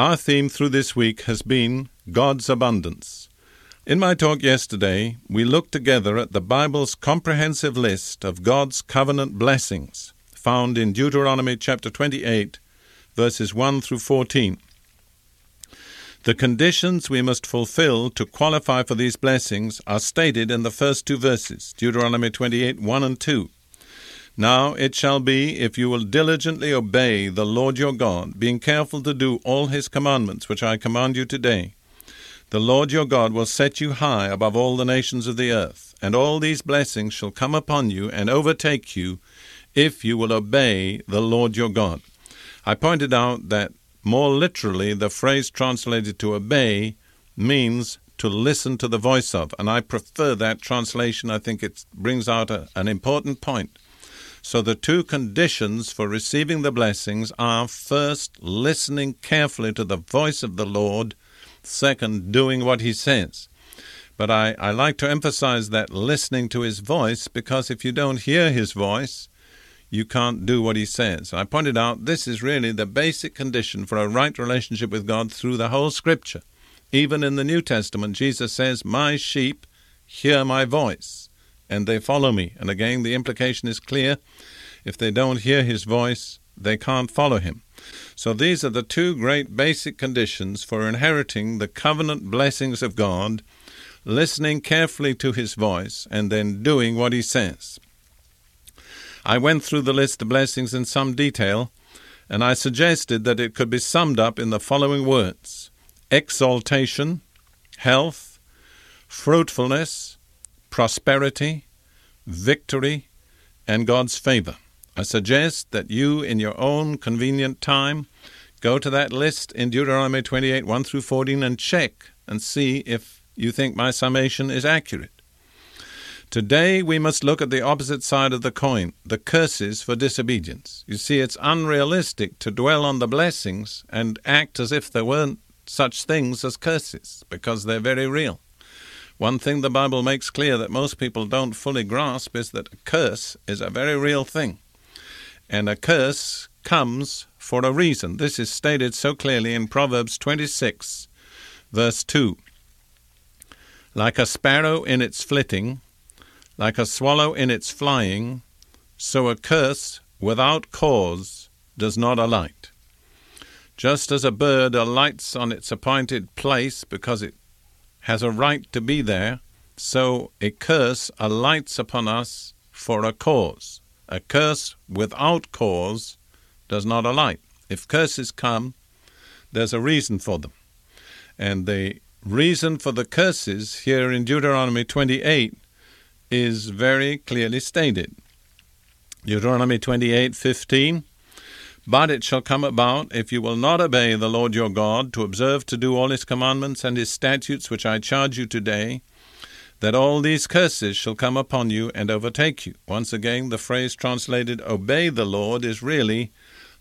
Our theme through this week has been God's abundance. In my talk yesterday, we looked together at the Bible's comprehensive list of God's covenant blessings found in Deuteronomy chapter 28, verses 1 through 14. The conditions we must fulfill to qualify for these blessings are stated in the first two verses, Deuteronomy 28, 1 and 2. Now it shall be, if you will diligently obey the Lord your God, being careful to do all his commandments which I command you today, the Lord your God will set you high above all the nations of the earth, and all these blessings shall come upon you and overtake you, if you will obey the Lord your God. I pointed out that more literally the phrase translated to obey means to listen to the voice of, and I prefer that translation. I think it brings out a, an important point. So the two conditions for receiving the blessings are first, listening carefully to the voice of the Lord, second, doing what he says. But I, I like to emphasize that listening to his voice because if you don't hear his voice, you can't do what he says. I pointed out this is really the basic condition for a right relationship with God through the whole Scripture. Even in the New Testament, Jesus says, My sheep hear my voice and they follow me. And again, the implication is clear. If they don't hear his voice, they can't follow him. So these are the two great basic conditions for inheriting the covenant blessings of God listening carefully to his voice and then doing what he says. I went through the list of blessings in some detail, and I suggested that it could be summed up in the following words exaltation, health, fruitfulness, prosperity, victory, and God's favor. I suggest that you, in your own convenient time, go to that list in Deuteronomy 28 1 through 14 and check and see if you think my summation is accurate. Today we must look at the opposite side of the coin, the curses for disobedience. You see, it's unrealistic to dwell on the blessings and act as if there weren't such things as curses, because they're very real. One thing the Bible makes clear that most people don't fully grasp is that a curse is a very real thing. And a curse comes for a reason. This is stated so clearly in Proverbs 26, verse 2. Like a sparrow in its flitting, like a swallow in its flying, so a curse without cause does not alight. Just as a bird alights on its appointed place because it has a right to be there, so a curse alights upon us for a cause. A curse without cause does not alight. If curses come, there's a reason for them. And the reason for the curses here in Deuteronomy 28 is very clearly stated. Deuteronomy 28:15 but it shall come about, if you will not obey the Lord your God, to observe to do all his commandments and his statutes which I charge you today, that all these curses shall come upon you and overtake you. Once again, the phrase translated obey the Lord is really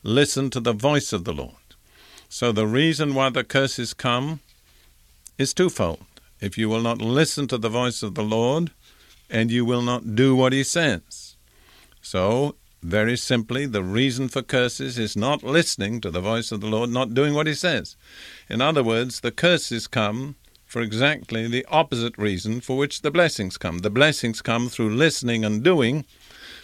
listen to the voice of the Lord. So the reason why the curses come is twofold. If you will not listen to the voice of the Lord, and you will not do what he says. So very simply, the reason for curses is not listening to the voice of the Lord, not doing what He says. In other words, the curses come for exactly the opposite reason for which the blessings come. The blessings come through listening and doing,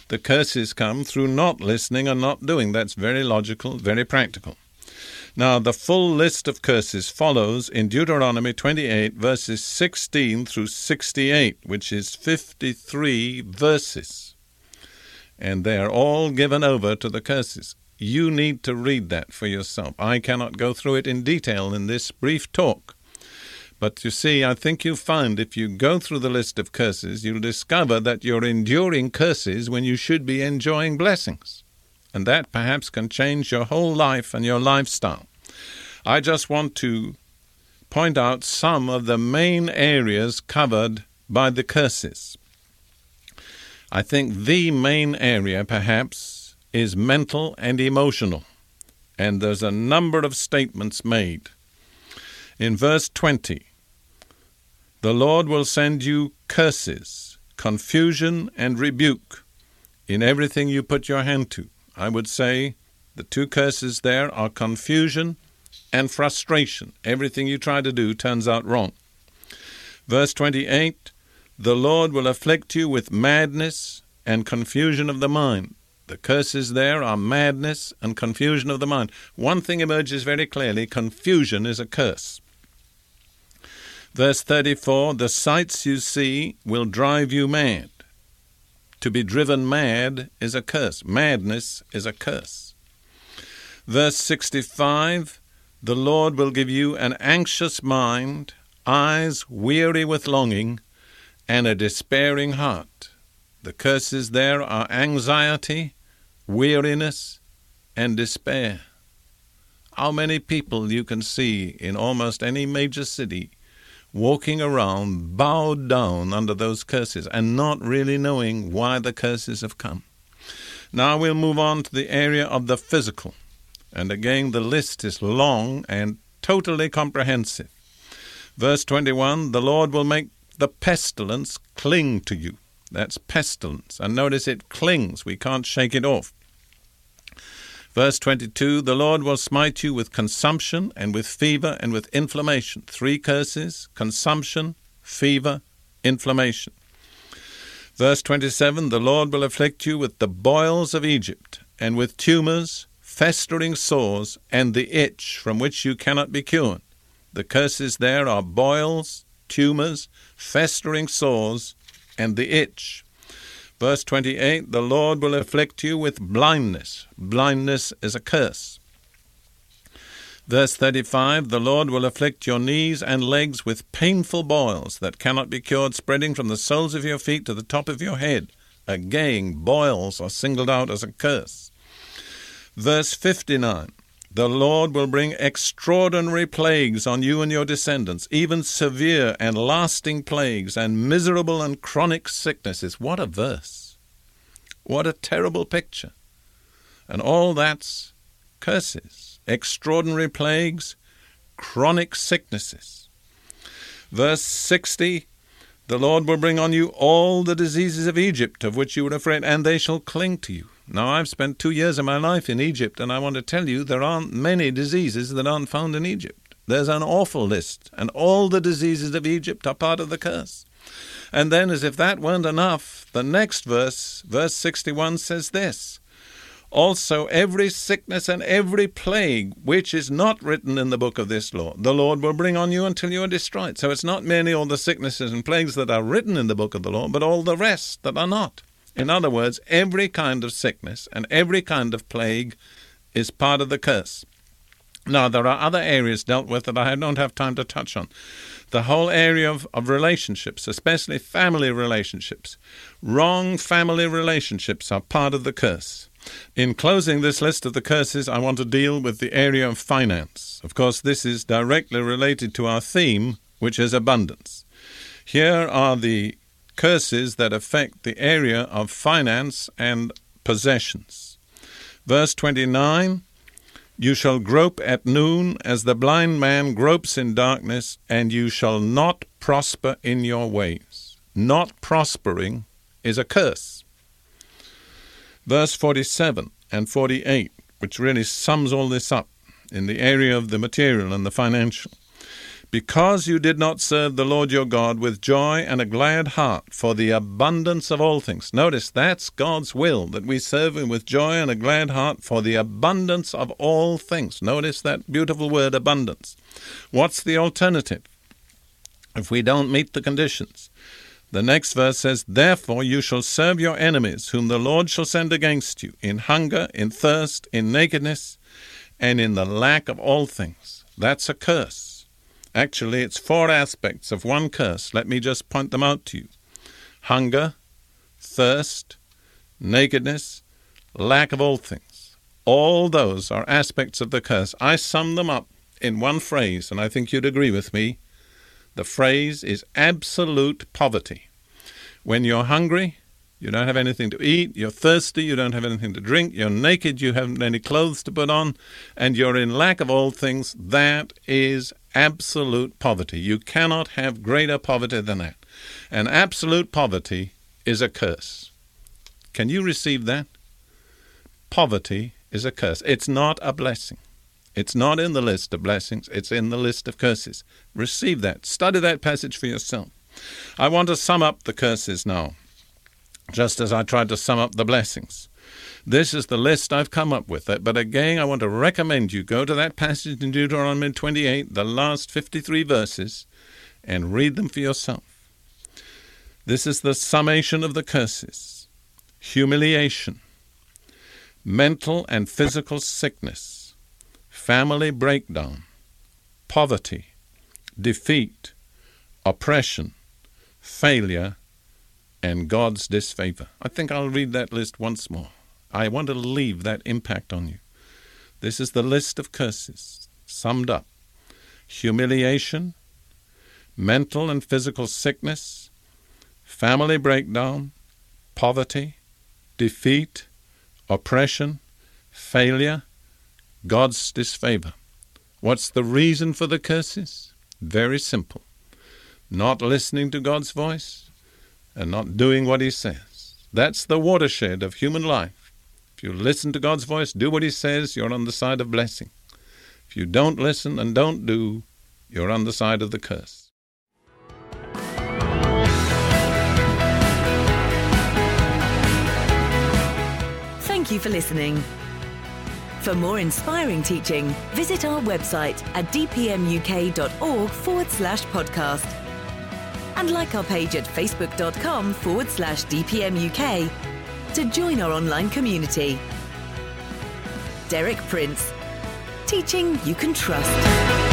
the curses come through not listening and not doing. That's very logical, very practical. Now, the full list of curses follows in Deuteronomy 28, verses 16 through 68, which is 53 verses and they are all given over to the curses. You need to read that for yourself. I cannot go through it in detail in this brief talk. But you see, I think you'll find if you go through the list of curses, you'll discover that you're enduring curses when you should be enjoying blessings. and that perhaps can change your whole life and your lifestyle. I just want to point out some of the main areas covered by the curses. I think the main area, perhaps, is mental and emotional, and there's a number of statements made. In verse 20, the Lord will send you curses, confusion, and rebuke in everything you put your hand to. I would say the two curses there are confusion and frustration. Everything you try to do turns out wrong. Verse 28 The Lord will afflict you with madness and confusion of the mind. The curses there are madness and confusion of the mind. One thing emerges very clearly confusion is a curse. Verse 34 The sights you see will drive you mad. To be driven mad is a curse. Madness is a curse. Verse 65 The Lord will give you an anxious mind, eyes weary with longing, and a despairing heart. The curses there are anxiety, weariness, and despair. How many people you can see in almost any major city walking around bowed down under those curses and not really knowing why the curses have come. Now we'll move on to the area of the physical. And again, the list is long and totally comprehensive. Verse 21 The Lord will make the pestilence cling to you. That's pestilence. And notice it clings, we can't shake it off. Verse 22 The Lord will smite you with consumption and with fever and with inflammation. Three curses consumption, fever, inflammation. Verse 27 The Lord will afflict you with the boils of Egypt and with tumors, festering sores, and the itch from which you cannot be cured. The curses there are boils, tumors, festering sores, and the itch. Verse 28 The Lord will afflict you with blindness. Blindness is a curse. Verse 35 The Lord will afflict your knees and legs with painful boils that cannot be cured, spreading from the soles of your feet to the top of your head. Again, boils are singled out as a curse. Verse 59 the Lord will bring extraordinary plagues on you and your descendants, even severe and lasting plagues, and miserable and chronic sicknesses. What a verse! What a terrible picture! And all that's curses, extraordinary plagues, chronic sicknesses. Verse 60 The Lord will bring on you all the diseases of Egypt, of which you were afraid, and they shall cling to you. Now, I've spent two years of my life in Egypt, and I want to tell you there aren't many diseases that aren't found in Egypt. There's an awful list, and all the diseases of Egypt are part of the curse. And then, as if that weren't enough, the next verse, verse 61, says this Also, every sickness and every plague which is not written in the book of this law, the Lord will bring on you until you are destroyed. So it's not merely all the sicknesses and plagues that are written in the book of the law, but all the rest that are not. In other words, every kind of sickness and every kind of plague is part of the curse. Now, there are other areas dealt with that I don't have time to touch on. The whole area of, of relationships, especially family relationships. Wrong family relationships are part of the curse. In closing this list of the curses, I want to deal with the area of finance. Of course, this is directly related to our theme, which is abundance. Here are the curses that affect the area of finance and possessions. Verse 29 You shall grope at noon as the blind man gropes in darkness, and you shall not prosper in your ways. Not prospering is a curse. Verse 47 and 48, which really sums all this up in the area of the material and the financial because you did not serve the Lord your God with joy and a glad heart for the abundance of all things. Notice that's God's will, that we serve Him with joy and a glad heart for the abundance of all things. Notice that beautiful word, abundance. What's the alternative if we don't meet the conditions? The next verse says, Therefore you shall serve your enemies, whom the Lord shall send against you, in hunger, in thirst, in nakedness, and in the lack of all things. That's a curse. Actually, it's four aspects of one curse. Let me just point them out to you hunger, thirst, nakedness, lack of all things. All those are aspects of the curse. I sum them up in one phrase, and I think you'd agree with me. The phrase is absolute poverty. When you're hungry, you don't have anything to eat, you're thirsty, you don't have anything to drink, you're naked, you haven't any clothes to put on, and you're in lack of all things, that is absolute poverty. You cannot have greater poverty than that. And absolute poverty is a curse. Can you receive that? Poverty is a curse. It's not a blessing. It's not in the list of blessings, it's in the list of curses. Receive that. Study that passage for yourself. I want to sum up the curses now, just as I tried to sum up the blessings. This is the list I've come up with. Uh, but again, I want to recommend you go to that passage in Deuteronomy 28, the last 53 verses, and read them for yourself. This is the summation of the curses humiliation, mental and physical sickness, family breakdown, poverty, defeat, oppression, failure, and God's disfavor. I think I'll read that list once more. I want to leave that impact on you. This is the list of curses, summed up humiliation, mental and physical sickness, family breakdown, poverty, defeat, oppression, failure, God's disfavor. What's the reason for the curses? Very simple. Not listening to God's voice and not doing what He says. That's the watershed of human life. If you listen to God's voice, do what He says, you're on the side of blessing. If you don't listen and don't do, you're on the side of the curse. Thank you for listening. For more inspiring teaching, visit our website at dpmuk.org forward slash podcast. And like our page at facebook.com forward slash dpmuk to join our online community. Derek Prince, teaching you can trust.